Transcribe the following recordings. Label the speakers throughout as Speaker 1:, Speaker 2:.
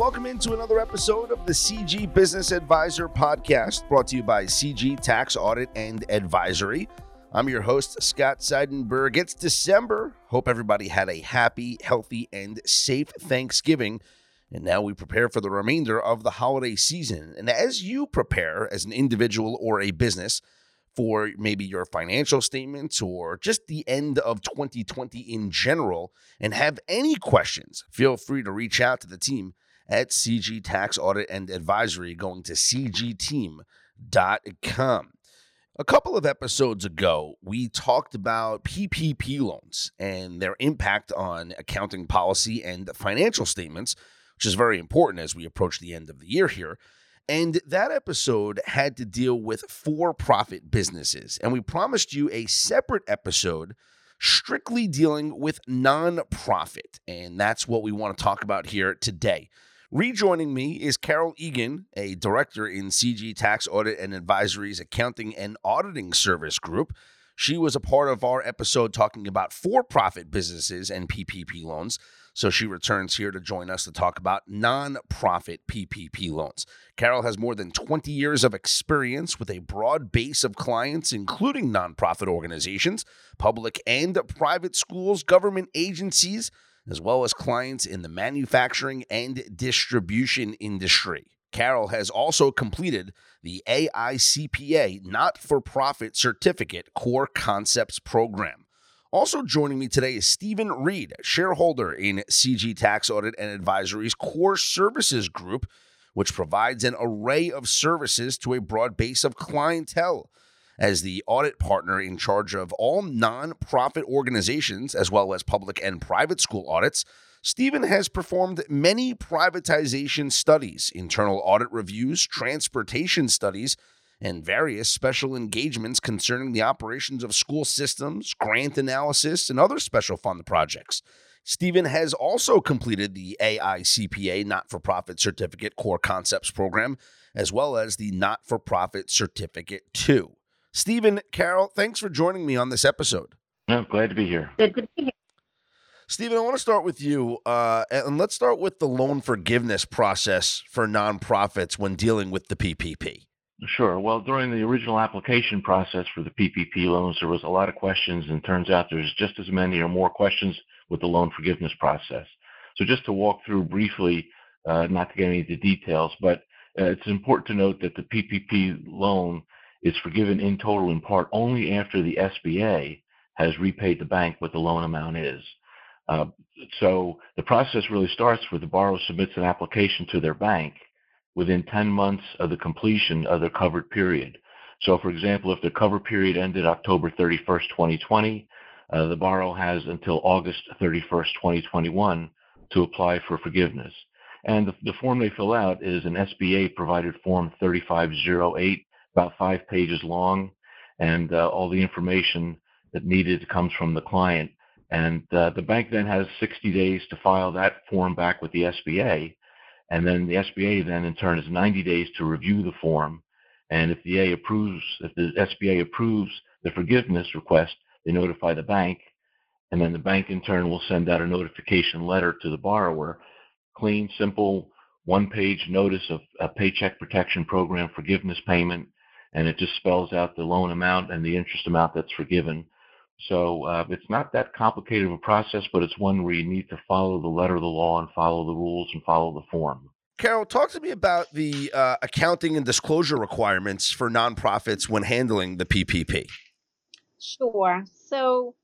Speaker 1: Welcome into another episode of the CG Business Advisor podcast brought to you by CG Tax Audit and Advisory. I'm your host, Scott Seidenberg. It's December. Hope everybody had a happy, healthy, and safe Thanksgiving. And now we prepare for the remainder of the holiday season. And as you prepare as an individual or a business, for maybe your financial statements or just the end of 2020 in general and have any questions, feel free to reach out to the team at CG Tax Audit and Advisory going to cgteam.com. A couple of episodes ago, we talked about PPP loans and their impact on accounting policy and financial statements, which is very important as we approach the end of the year here. And that episode had to deal with for profit businesses. And we promised you a separate episode strictly dealing with nonprofit. And that's what we want to talk about here today. Rejoining me is Carol Egan, a director in CG Tax Audit and Advisory's Accounting and Auditing Service Group. She was a part of our episode talking about for profit businesses and PPP loans. So she returns here to join us to talk about nonprofit PPP loans. Carol has more than 20 years of experience with a broad base of clients, including nonprofit organizations, public and private schools, government agencies, as well as clients in the manufacturing and distribution industry. Carol has also completed the AICPA Not for Profit Certificate Core Concepts Program. Also joining me today is Stephen Reed, shareholder in CG Tax Audit and Advisory's Core Services Group, which provides an array of services to a broad base of clientele. As the audit partner in charge of all nonprofit organizations, as well as public and private school audits, Stephen has performed many privatization studies, internal audit reviews, transportation studies, and various special engagements concerning the operations of school systems, grant analysis, and other special fund projects. Stephen has also completed the AICPA Not for Profit Certificate Core Concepts Program, as well as the Not for Profit Certificate 2. Stephen, Carol, thanks for joining me on this episode.
Speaker 2: No, glad to be here.
Speaker 3: Good to be here.
Speaker 1: Stephen, I want to start with you, uh, and let's start with the loan forgiveness process for nonprofits when dealing with the PPP.
Speaker 2: Sure. Well, during the original application process for the PPP loans, there was a lot of questions, and turns out there's just as many or more questions with the loan forgiveness process. So, just to walk through briefly, uh, not to get into details, but uh, it's important to note that the PPP loan is forgiven in total in part only after the SBA has repaid the bank what the loan amount is. Uh, so, the process really starts with the borrower submits an application to their bank within 10 months of the completion of the covered period. So, for example, if the cover period ended October 31st, 2020, uh, the borrower has until August 31st, 2021 to apply for forgiveness. And the, the form they fill out is an SBA provided Form 3508, about five pages long, and uh, all the information that needed comes from the client. And uh, the bank then has 60 days to file that form back with the SBA. And then the SBA then in turn has 90 days to review the form. And if the A approves, if the SBA approves the forgiveness request, they notify the bank. And then the bank in turn will send out a notification letter to the borrower. Clean, simple, one page notice of a paycheck protection program forgiveness payment. And it just spells out the loan amount and the interest amount that's forgiven. So uh, it's not that complicated of a process, but it's one where you need to follow the letter of the law and follow the rules and follow the form.
Speaker 1: Carol, talk to me about the uh, accounting and disclosure requirements for nonprofits when handling the PPP.
Speaker 3: Sure. So,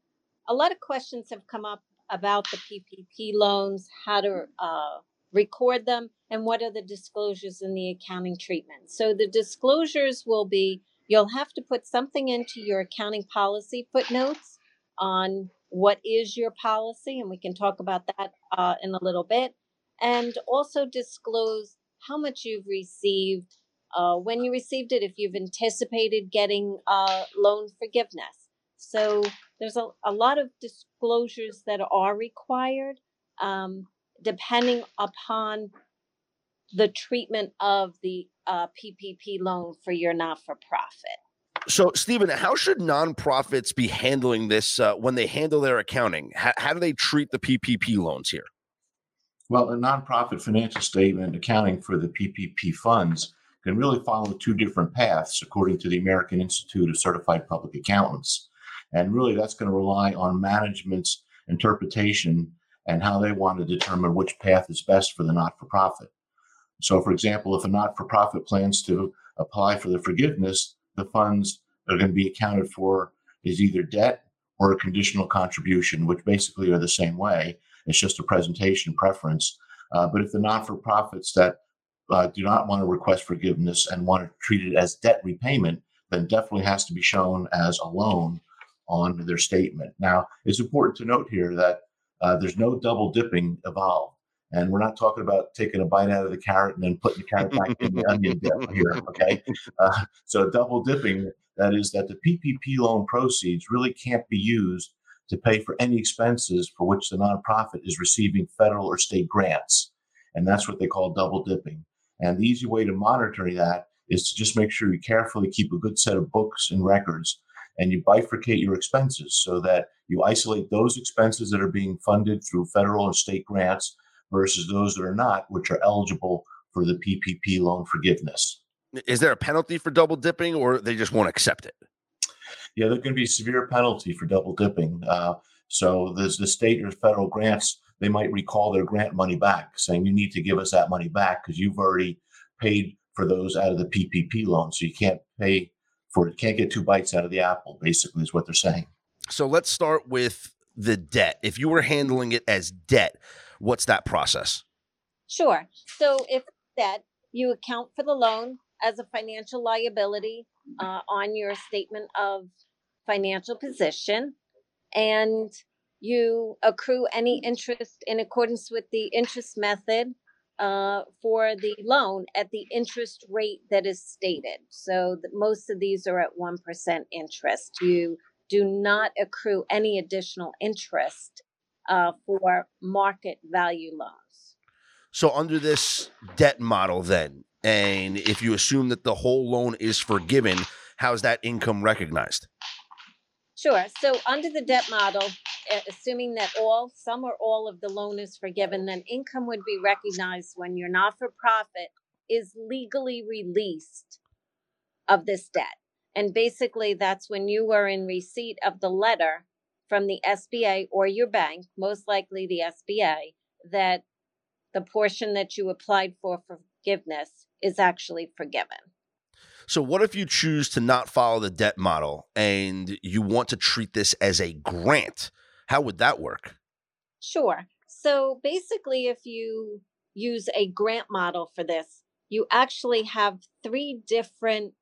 Speaker 3: a lot of questions have come up about the PPP loans, how to uh, record them, and what are the disclosures in the accounting treatment. So, the disclosures will be You'll have to put something into your accounting policy footnotes on what is your policy, and we can talk about that uh, in a little bit. And also disclose how much you've received, uh, when you received it, if you've anticipated getting uh, loan forgiveness. So there's a, a lot of disclosures that are required um, depending upon the treatment of the uh, PPP loan for your not for profit.
Speaker 1: So, Stephen, how should nonprofits be handling this uh, when they handle their accounting? How, how do they treat the PPP loans here?
Speaker 4: Well, a nonprofit financial statement accounting for the PPP funds can really follow two different paths, according to the American Institute of Certified Public Accountants. And really, that's going to rely on management's interpretation and how they want to determine which path is best for the not for profit. So, for example, if a not for profit plans to apply for the forgiveness, the funds are going to be accounted for is either debt or a conditional contribution, which basically are the same way. It's just a presentation preference. Uh, but if the not for profits that uh, do not want to request forgiveness and want to treat it as debt repayment, then definitely has to be shown as a loan on their statement. Now, it's important to note here that uh, there's no double dipping involved. And we're not talking about taking a bite out of the carrot and then putting the carrot back in the onion here. Okay. Uh, so double dipping, that is that the PPP loan proceeds really can't be used to pay for any expenses for which the nonprofit is receiving federal or state grants. And that's what they call double dipping. And the easy way to monitor that is to just make sure you carefully keep a good set of books and records and you bifurcate your expenses so that you isolate those expenses that are being funded through federal or state grants versus those that are not, which are eligible for the PPP loan forgiveness.
Speaker 1: Is there a penalty for double dipping or they just won't accept it?
Speaker 4: Yeah, there's going to be a severe penalty for double dipping. Uh, so there's the state or federal grants, they might recall their grant money back, saying you need to give us that money back because you've already paid for those out of the PPP loan. So you can't pay for it, can't get two bites out of the apple, basically, is what they're saying.
Speaker 1: So let's start with the debt. If you were handling it as debt, what's that process?
Speaker 3: Sure. So if debt, you account for the loan as a financial liability uh, on your statement of financial position and you accrue any interest in accordance with the interest method uh, for the loan at the interest rate that is stated. So most of these are at 1% interest. You do not accrue any additional interest uh, for market value loans.
Speaker 1: So, under this debt model, then, and if you assume that the whole loan is forgiven, how's that income recognized?
Speaker 3: Sure. So under the debt model, assuming that all, some or all of the loan is forgiven, then income would be recognized when your not for profit is legally released of this debt. And basically, that's when you are in receipt of the letter from the SBA or your bank, most likely the SBA, that the portion that you applied for forgiveness is actually forgiven.
Speaker 1: So, what if you choose to not follow the debt model and you want to treat this as a grant? How would that work?
Speaker 3: Sure. So, basically, if you use a grant model for this, you actually have three different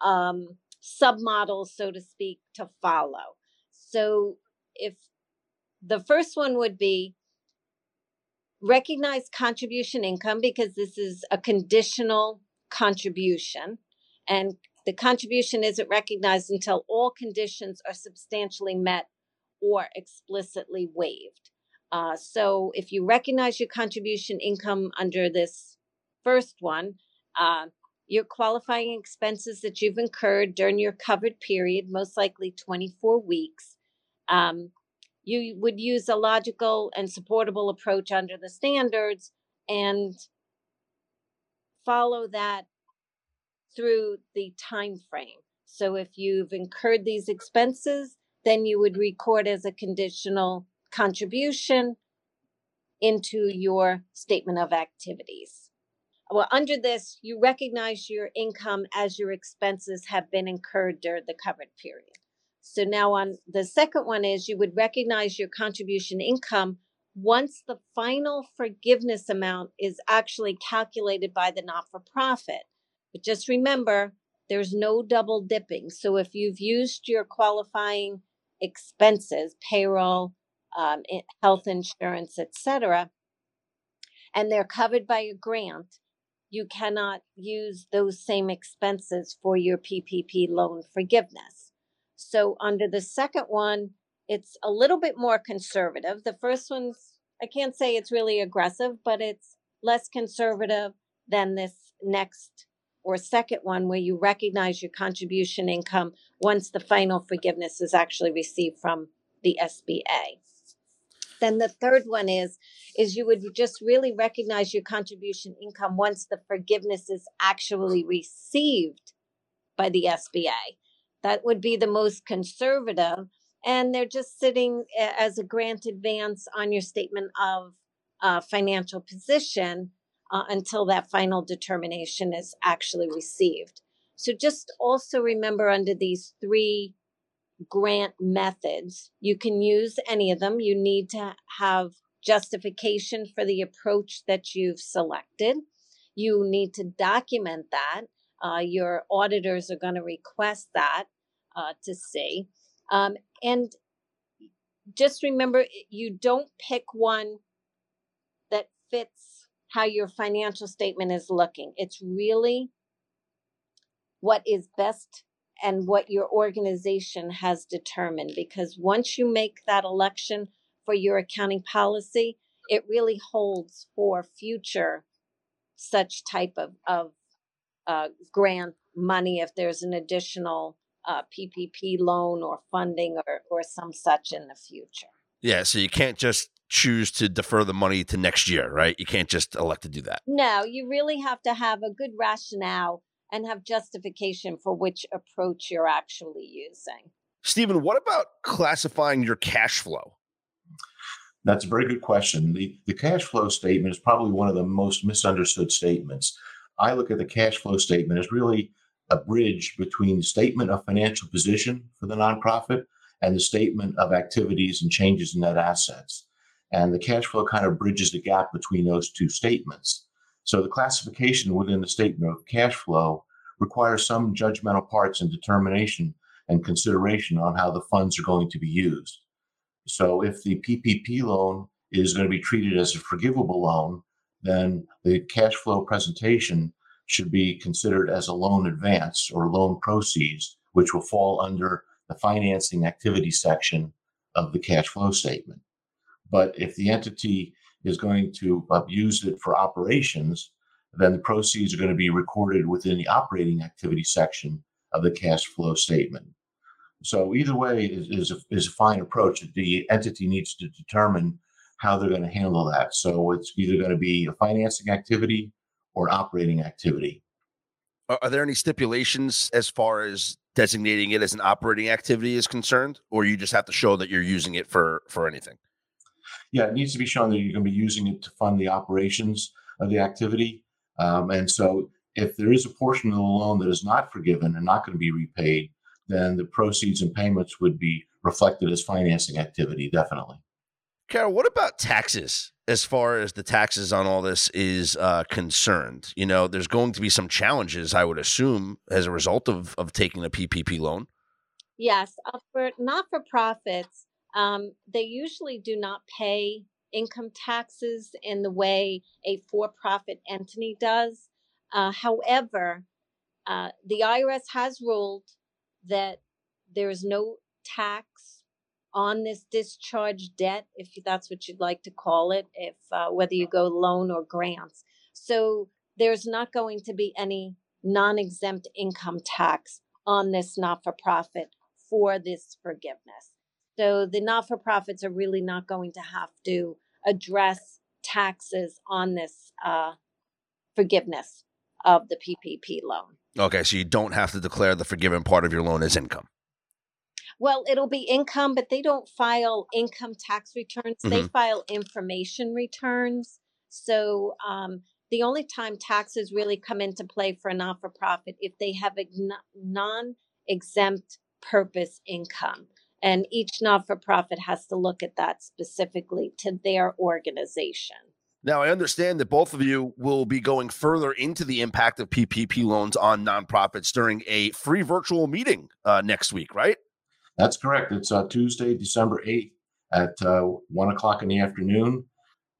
Speaker 3: um, submodels, so to speak, to follow. So, if the first one would be recognize contribution income because this is a conditional contribution and the contribution isn't recognized until all conditions are substantially met or explicitly waived. Uh, so if you recognize your contribution income under this first one, uh, your qualifying expenses that you've incurred during your covered period, most likely 24 weeks, um, you would use a logical and supportable approach under the standards and follow that through the time frame. So if you've incurred these expenses, then you would record as a conditional contribution into your statement of activities. Well, under this, you recognize your income as your expenses have been incurred during the covered period. So now on the second one is you would recognize your contribution income once the final forgiveness amount is actually calculated by the not for profit. But just remember, there's no double dipping. So if you've used your qualifying expenses, payroll, um, health insurance, etc., and they're covered by a grant, you cannot use those same expenses for your PPP loan forgiveness. So under the second one, it's a little bit more conservative. The first one's, I can't say it's really aggressive, but it's less conservative than this next or second one where you recognize your contribution income once the final forgiveness is actually received from the SBA. Then the third one is is you would just really recognize your contribution income once the forgiveness is actually received by the SBA. That would be the most conservative and they're just sitting as a grant advance on your statement of uh, financial position uh, until that final determination is actually received. So just also remember under these three grant methods, you can use any of them. You need to have justification for the approach that you've selected. You need to document that. Uh, your auditors are going to request that uh, to see. Um, and just remember, you don't pick one that fits how your financial statement is looking. It's really what is best and what your organization has determined. Because once you make that election for your accounting policy, it really holds for future such type of, of uh, grant money if there's an additional uh, PPP loan or funding or, or some such in the future.
Speaker 1: Yeah, so you can't just choose to defer the money to next year, right? You can't just elect to do that.
Speaker 3: No, you really have to have a good rationale and have justification for which approach you're actually using.
Speaker 1: Stephen, what about classifying your cash flow?
Speaker 4: That's a very good question. The, the cash flow statement is probably one of the most misunderstood statements. I look at the cash flow statement as really a bridge between the statement of financial position for the nonprofit and the statement of activities and changes in net assets. And the cash flow kind of bridges the gap between those two statements. So the classification within the statement of cash flow requires some judgmental parts and determination and consideration on how the funds are going to be used. So if the PPP loan is going to be treated as a forgivable loan, then the cash flow presentation should be considered as a loan advance or loan proceeds, which will fall under the financing activity section of the cash flow statement. But if the entity is going to uh, use it for operations, then the proceeds are going to be recorded within the operating activity section of the cash flow statement. So either way is, is, a, is a fine approach. The entity needs to determine how they're going to handle that. So it's either going to be a financing activity or operating activity.
Speaker 1: Are there any stipulations as far as designating it as an operating activity is concerned, or you just have to show that you're using it for for anything?
Speaker 4: Yeah, it needs to be shown that you're going to be using it to fund the operations of the activity. Um, and so, if there is a portion of the loan that is not forgiven and not going to be repaid, then the proceeds and payments would be reflected as financing activity, definitely.
Speaker 1: Carol, what about taxes? as far as the taxes on all this is uh, concerned. You know, there's going to be some challenges, I would assume, as a result of of taking a PPP loan.
Speaker 3: Yes, uh, for not for profits, um, they usually do not pay income taxes in the way a for profit entity does. Uh, however, uh, the IRS has ruled that there is no tax on this discharge debt, if that's what you'd like to call it, if uh, whether you go loan or grants. So there's not going to be any non-exempt income tax on this not-for-profit for this forgiveness. So the not-for-profits are really not going to have to address taxes on this uh, forgiveness of the PPP loan.
Speaker 1: Okay, so you don't have to declare the forgiven part of your loan as income.
Speaker 3: Well, it'll be income, but they don't file income tax returns. Mm-hmm. They file information returns. So um, the only time taxes really come into play for a not for profit if they have a non exempt purpose income. And each not for profit has to look at that specifically to their organization.
Speaker 1: Now, I understand that both of you will be going further into the impact of PPP loans on nonprofits during a free virtual meeting uh, next week, right?
Speaker 4: That's correct. It's uh, Tuesday, December 8th at uh, 1 o'clock in the afternoon.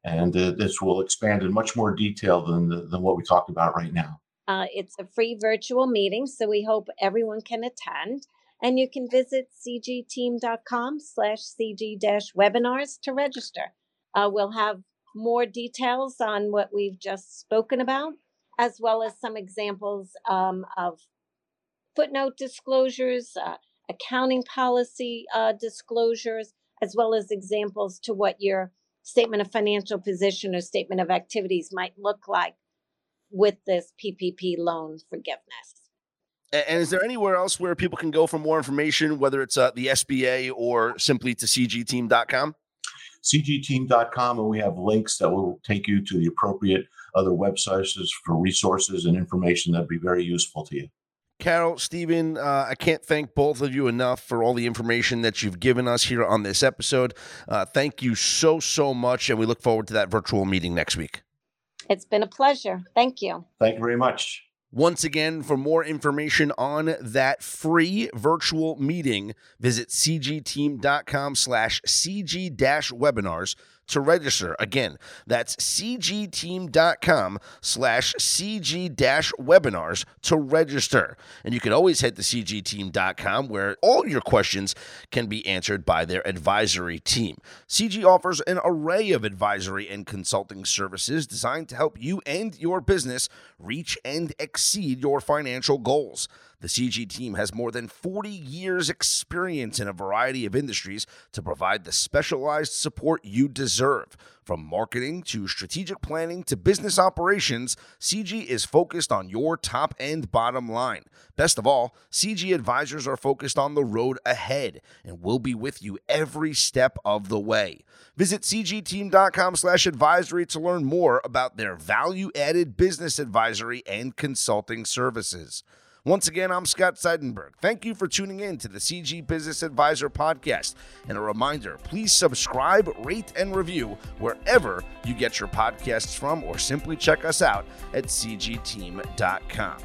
Speaker 4: And uh, this will expand in much more detail than, the, than what we talked about right now.
Speaker 3: Uh, it's a free virtual meeting, so we hope everyone can attend. And you can visit cgteam.com slash cg-webinars to register. Uh, we'll have more details on what we've just spoken about, as well as some examples um, of footnote disclosures, uh, accounting policy uh, disclosures, as well as examples to what your statement of financial position or statement of activities might look like with this PPP loan forgiveness.
Speaker 1: And is there anywhere else where people can go for more information, whether it's uh, the SBA or simply to cgteam.com?
Speaker 4: cgteam.com, and we have links that will take you to the appropriate other websites for resources and information that'd be very useful to you.
Speaker 1: Carol, Stephen, uh, I can't thank both of you enough for all the information that you've given us here on this episode. Uh, thank you so, so much, and we look forward to that virtual meeting next week.
Speaker 3: It's been a pleasure. Thank you.
Speaker 4: Thank you very much.
Speaker 1: Once again, for more information on that free virtual meeting, visit cgteam.com slash cg-webinars to register. Again, that's cgteam.com slash cg-webinars to register. And you can always head to cgteam.com where all your questions can be answered by their advisory team. CG offers an array of advisory and consulting services designed to help you and your business reach and exceed your financial goals. The CG team has more than 40 years' experience in a variety of industries to provide the specialized support you deserve. From marketing to strategic planning to business operations, CG is focused on your top and bottom line. Best of all, CG advisors are focused on the road ahead and will be with you every step of the way. Visit cgteam.com/advisory to learn more about their value-added business advisory and consulting services. Once again, I'm Scott Seidenberg. Thank you for tuning in to the CG Business Advisor podcast. And a reminder please subscribe, rate, and review wherever you get your podcasts from, or simply check us out at cgteam.com.